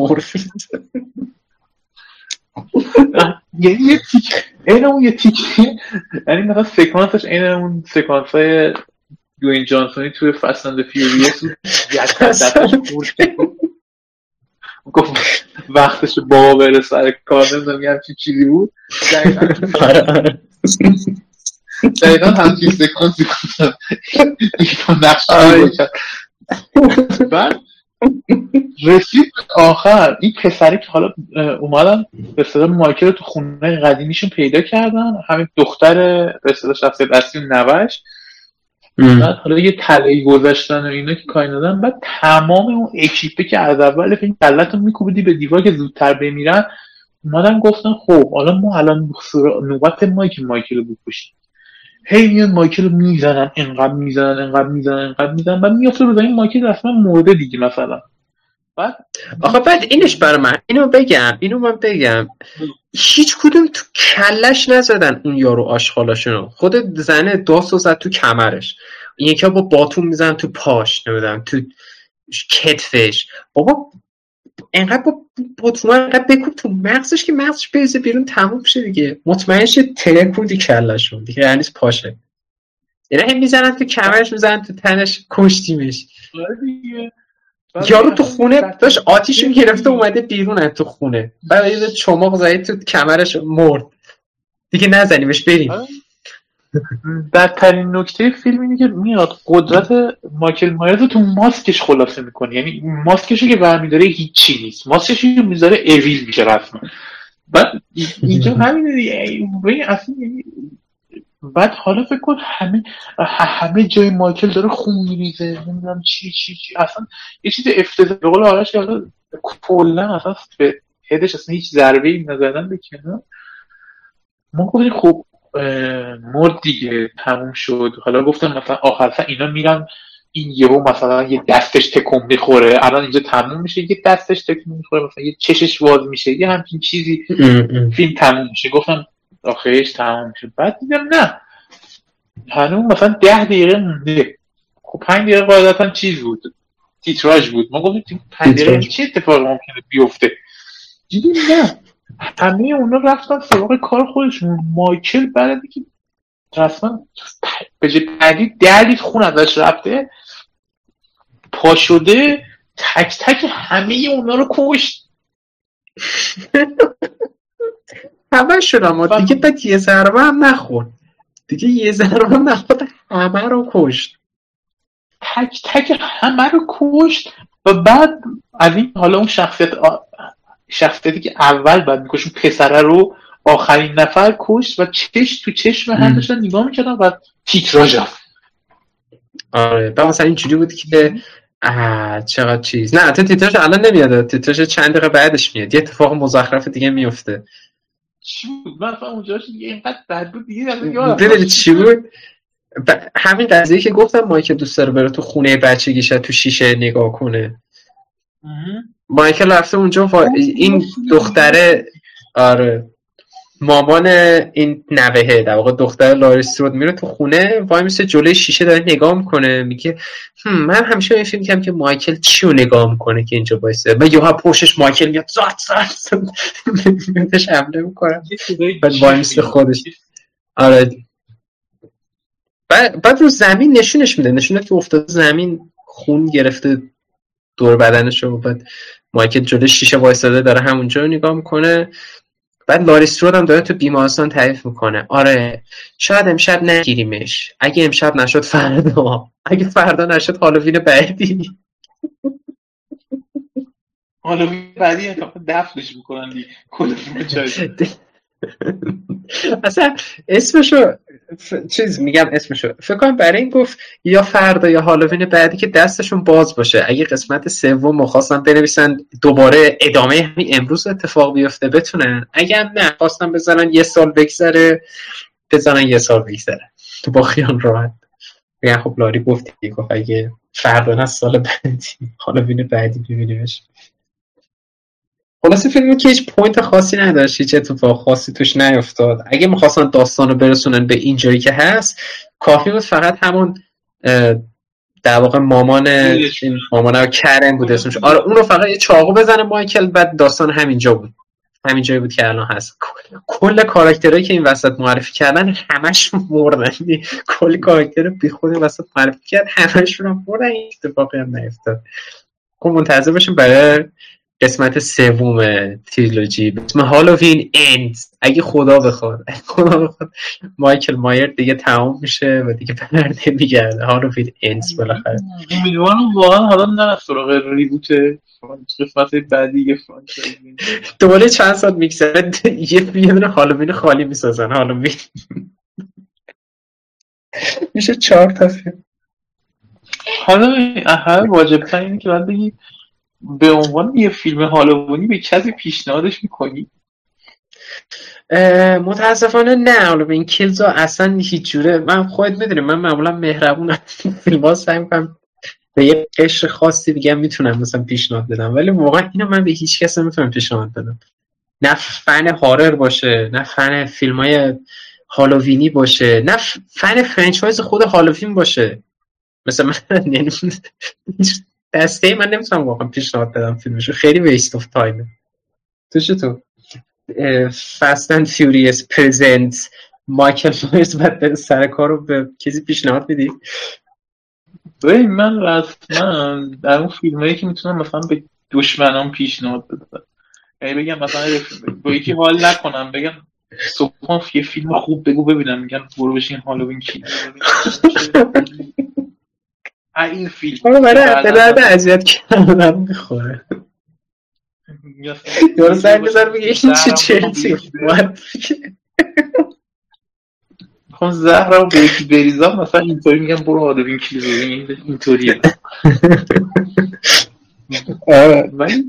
یعنی یه تیک این اون یه تیک یعنی مثلا سکانسش این اون سکانس های دوین جانسونی توی فستند فیوریس بود. گفت وقتش بابا بره سر کار نمی‌دونم یه همچین چیزی بود. دقیقا. همچین سکانسی کنم نقش بعد رسید آخر. این پسری که حالا اومدن به صدا مایکل رو تو خونه قدیمیشون پیدا کردن. همین دختر به صدا شخصیت اصلی نوش. بعد حالا یه تلهی گذاشتن و اینا که کاری ندارن بعد تمام اون اکیپه که از اول فیلم کلتون میکوبیدی به دیوار که زودتر بمیرن اومدن گفتن خب حالا ما الان نوبت مایی که مایکل رو بکشیم. هی میان مایکل رو می‌زنن انقدر می‌زنن انقدر می‌زنن انقدر می‌زنن بعد میافته رو این مایکل اصلا مرده دیگه مثلا. بعد آخه بعد اینش برای من اینو بگم اینو من بگم. هیچ کدوم تو کلش نزدن اون یارو آشغالاشونو. خود زنه داستو زد تو کمرش. یکی با باتون میزن تو پاش نمی‌دونم تو کتفش. بابا انقدر با باتون انقدر بکوب تو مغزش که مغزش بیزه بیرون تموم شه دیگه. مطمئن شه ترکوندی کلشون. دیگه یعنی پاشه؟ یعنی می‌زنن تو کمرش می‌زنن تو تنش کشتیمش. آره یارو تو خونه داشت آتیش گرفته اومده بیرون تو خونه. بعد یه چماق زدی تو کمرش مرد. دیگه نزنیمش بریم. بدترین نکته فیلم اینه که میاد قدرت مایکل مایرز تو ماسکش خلاصه می‌کنه. یعنی ماسکشو که برمیداره هیچی نیست. ماسکش رو می‌ذاره اویل میشه رسما. بعد اینجا همین دیگه. اصلا یعنی بعد حالا فکر کن همه همه جای مایکل داره خون میریزه نمی‌دونم چی چی چی. اصلا یه چیز افتضاح. به قول آرش که کلا اصلا به هدش اصلا هیچ ضربه ای نزدن به کنار. ما گفتیم خب مرد دیگه تموم شد. حالا گفتم مثلا آخر اینا میرن این یهو مثلا یه دستش تکون می‌خوره. الان اینجا تموم میشه یه دستش تکون می‌خوره مثلا یه چشش واز میشه یه همچین چیزی فیلم تموم میشه. گفتم آخرش تمام شد. بعد دیدم نه. هنوز مثلا ده دقیقه مونده. خب پنج دقیقه قاعدتا چیز بود؟ تیتراژ بود. ما گفتیم پنجره چه اتفاقی ممکنه بیفته؟ دیدیم نه. همه اونا رفتن سراغ کار خودشون. مایکل بعد که رسما به جای پدید ده خون ازش رفته. پا شده. تک تک همه اونا رو کشت. همه شد اما. دیگه بعد یه ضربه هم نخورد. دیگه یه ضربه هم نخورد. همه رو کشت. تک تک همه رو کشت و بعد از این حالا اون شخصیت شخصیتی که اول بعد میکش اون پسره رو آخرین نفر کشت و چش تو چشم هم داشتن نگاه می‌کردن و تیتراژ آره. بعد مثلا اینجوری بود که چقدر چیز. نه حتی تیتراژ الان نمیاد. تیتراژ چند دقیقه بعدش میاد. یه اتفاق مزخرف دیگه میفته. چی بود؟ من اونجاش دیگه اینقدر بد بود. دیگه چی بود؟ همین قضیه که گفتم مایکل دوست داره بره تو خونه بچگیش تو شیشه نگاه کنه. مایکل رفته اونجا این دختره آره. مامان این نوهه در واقع دختر لاریس رود میره تو خونه وای مثل جلوی شیشه داره نگاه می‌کنه میگه من همیشه این فیلم کردم که مایکل چی رو نگاه می‌کنه که اینجا بایسته و یوها پوشش مایکل میاد زاد زاد میادش حمله می‌کنه. بعد وای خودش. آره. بعد رو زمین نشونش میده نشونه که افتاده زمین خون گرفته دور بدنش رو بعد مایکل جلوی شیشه وایستاده داره همونجا رو نگاه می‌کنه. بعد لاریس رود هم داره تو بیمارستان تعریف می‌کنه. آره شاید امشب نگیریمش. اگه امشب نشد فردا. اگه فردا نشد هالووین بعدی. هالووین بعدی دفنش می‌کنن دیگه. اصلا اسمشو چیز میگم اسمشو. فکر کنم برای این گفت یا فردا یا هالووین بعدی که دستشون باز باشه. اگه قسمت سوم خواستن بنویسن دوباره ادامه همین امروز اتفاق بیفته بتونن. اگر نه خواستن بزنن یه سال بگذره بزنن یه سال بگذره. تو با خیال راحت. میگن خب لاری گفت گفت اگه فردا نه سال بعدی هالووین بعدی ببینیمش. خلاصه فیلمی که هیچ point خاصی نداشت هیچ اتفاق خاصی توش نیفتاد. اگه می‌خواستن داستان رو برسونن به اینجایی که هست کافی بود فقط همون در واقع مامان این مامان کرن بود اسمش. آره اون رو فقط یه چاقو بزنه مایکل بعد داستان همینجا بود. همین جایی بود که الان هست. کل کاراکترهایی که این وسط معرفی کردن همش مردن. کل کاراکتر بی خود وسط معرفی کرد همشون هم مردن این اتفاقی هم نیفتاد. خب منتظر باشیم برای قسمت سوم تریلوجی به اسم Halloween Ends. اگه خدا بخواد. خدا بخواد مایکل مایر دیگه تمام میشه و دیگه بر نمیگرده. Halloween Ends بالاخره. امیدوارم واقعا حالا نه سراغ reboot قسمت بعدی یه دوباره چند سال میگذره یه دونه هالووین خالی می‌سازن. هالووین. میشه چهار تا فیلم. حالا واجب اینه که باید بگی به عنوان یه فیلم هالوونی به کسی پیشنهادش می‌کنی؟ متاسفانه نه حالا به این کیلزا اصلا هیچ جوره من خودت می‌دونی من معمولا مهربون فیلم ها سعی می‌کنم به یه قشر خاصی دیگه می‌تونم مثلا پیشنهاد بدم. ولی واقعا اینو من به هیچ کس نمی‌تونم پیشنهاد بدم. نه fan horror باشه نه فن فیلم های هالووینی باشه نه fan franchise خود Halloween باشه. مثلا من یعنی دسته من نمی‌تونم واقعا پیشنهاد بدم فیلمشو. خیلی waste of time ه تو چطور Fast and Furious Presents مایکل مایرز بعد سر کار رو به کسی پیشنهاد میدی ببین من رسما در اون فیلمایی که می‌تونم مثلا به دشمنان پیشنهاد بدم. یعنی بگم مثلا با یکی حال نکنم بگم صبح یه فیلم خوب بگو ببینم. میگن برو بشین هالووین کی این فیلم برای به درد اذیت کردن می‌خوره. یارو سعی بزار بگه این چه چرتی زهرم به یکی بریزم مثلا اینطوری میگم برو آدوین کلیز اینطوریه. ولی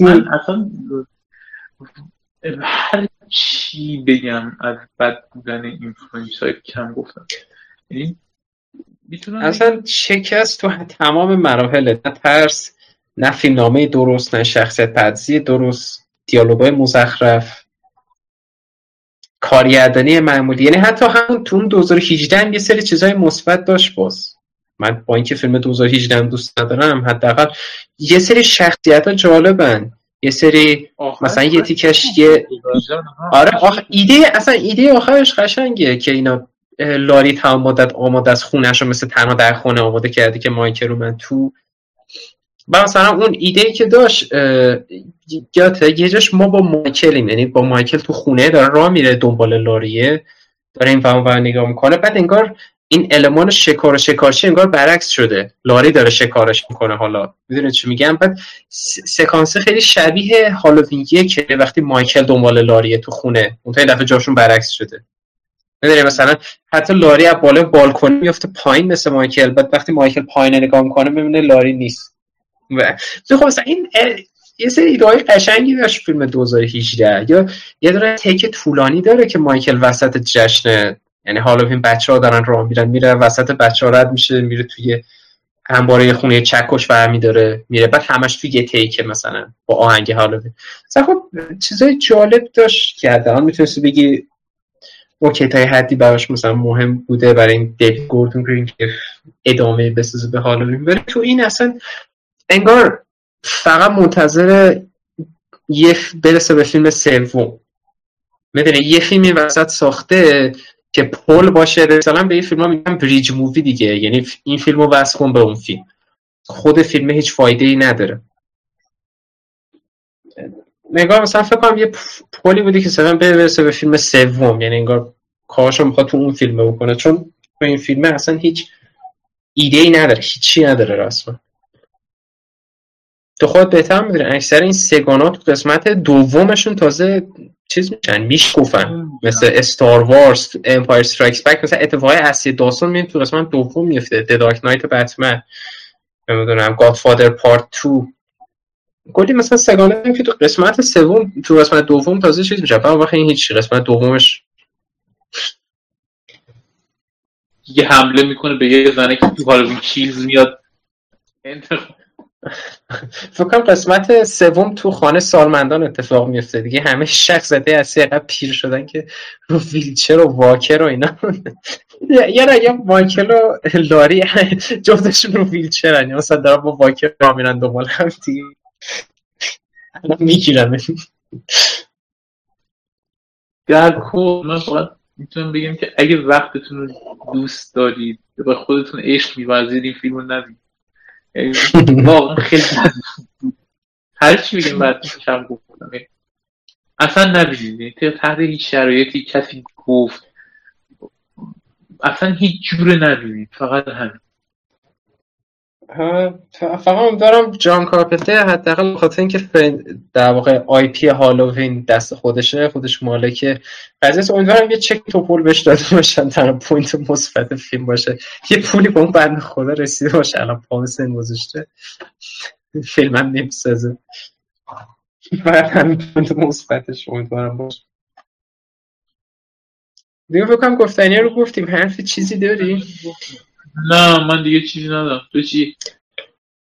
من اصلا هر چی بگم از بد بودن این فرانچایز کم گفتم. یعنی اصلا شکست تو تمام مراحل نه ترس نه فیلمنامه درست نه شخصیت پردازی درست دیالوگای مزخرف. کارگردانی معمولی. یعنی حتی همون تو اون 2018 هم یه سری چیزای مثبت داشت باز. من با اینکه فیلم 2018 دوست ندارم حداقل یه سری شخصیت ها جالبن. یه سری مثلا یه تیکش یه آره آخ... ایده اصلا ایده آخرش قشنگه که اینا لاری تمام مدت آماده از خونش رو مثل تنها در خونه آماده کرده که مایکل من تو. و مثلا اون ایده ای که داشت یاته یه جاش ما با مایکلیم یعنی با مایکل تو خونه داره راه میره دنبال لاریه داره این فهم نگاه می‌کنه. بعد انگار این المان شکار و شکارچی انگار برعکس شده. لاری داره شکارش می‌کنه حالا. می‌دونه چی میگم؟ بعد سکانس خیلی شبیه هالووین که وقتی مایکل دنبال لاریه تو خونه. اون تا دفعه جاشون برعکس شده. می‌دونی مثلا حتی لاری از بالا بالکن میفته پایین مثل مایکل بعد وقتی مایکل پایین نگاه می‌کنه می‌بینه لاری نیست. و خب مثلا این یه سری ایده قشنگی داشت فیلم 2018 یا یه داره تک طولانی داره که مایکل وسط جشن یعنی حالا این بچه ها دارن راه میرن میره وسط بچه ها رد میشه میره توی انباره خونه چکش برمی داره میره. بعد همش توی یه تیکه مثلا با آهنگ حالا. مثلا خب چیزای جالب داشت که حداقل می‌تونستی بگی اوکی تا حدی براش مثلا مهم بوده برای این دیوید گوردون گرین که ادامه بسازه به هالووین. بره تو این اصلا انگار فقط منتظر یه برسه به فیلم سوم. می‌دونه یه فیلمی وسط ساخته که پل باشه. مثلا به این فیلم ها میگن بریج مووی دیگه. یعنی این فیلم رو وصل کن به اون فیلم. خود فیلم هیچ فایده ای نداره. نگاه مثلا فکر کنم یه پولی بودی که مثلا برسه به فیلم سوم. یعنی انگار کارشو می‌خواد تو اون فیلم بکنه. چون تو این فیلم اصلا هیچ ایده ای نداره هیچی نداره رسما تو خود بهتر می‌دونی اکثر این سه‌گانه‌ها قسمت دومشون تازه چیز میشن میشکوفن. مثل Star Wars Empire Strikes Back مثلا اتفاقای اصلی داستان می‌بینی تو قسمت دوم میفته Dark Knight بتمن نمی‌دونم Godfather Part 2 کلی مثلا سه‌گانه که تو قسمت سوم تو قسمت دوم تازه چیز میشه بعد وقتی این هیچ قسمت دومش یه حمله می‌کنه به یه زنه که تو هالوین کیلز میاد. فکر کنم قسمت سوم تو خانه سالمندان اتفاق میفته دیگه همه شخص زده از پیر شدن که رو ویلچر و واکر و اینا. یا یا مایکل و لاری جفتشون رو ویلچر هن مثلا دارم با واکر را میرن دوبال هم دیگه. می‌گیرم در من فقط می‌تونم بگم که اگه وقتتون رو دوست دارید به خودتون عشق میورزید این فیلم رو نبید واقعا خیلی هر چی بگیم بعد شم گفتم. اصلا نبینید. تحت هیچ شرایطی کسی گفت اصلا هیچ جوره نبینید. فقط همین. فقط دارم جان کارپنتر حداقل خاطر اینکه در واقع IP هالووین دست خودشه خودش مالک قضیه امیدوارم یه چک توپول بهش داده باشن در point مثبت فیلم باشه. یه پولی به اون بند خدا رسیده باشه. الان پا به سن گذاشته. فیلم هم نمی‌سازه. باید همین point مثبتش امیدوارم باشه. دیگه بکنم گفتنی رو گفتیم. حرفی چیزی داری؟ نه من دیگه چیزی ندارم. تو چی؟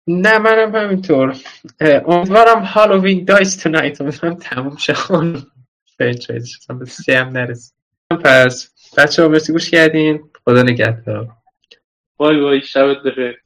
نه منم همینطور. امیدوارم Halloween dies tonight. امیدوارم تموم شه. franchise به سه هم نرسید. پس بچه ها مرسی گوش کردین. خدا نگهدار. bye bye شبت بخیر.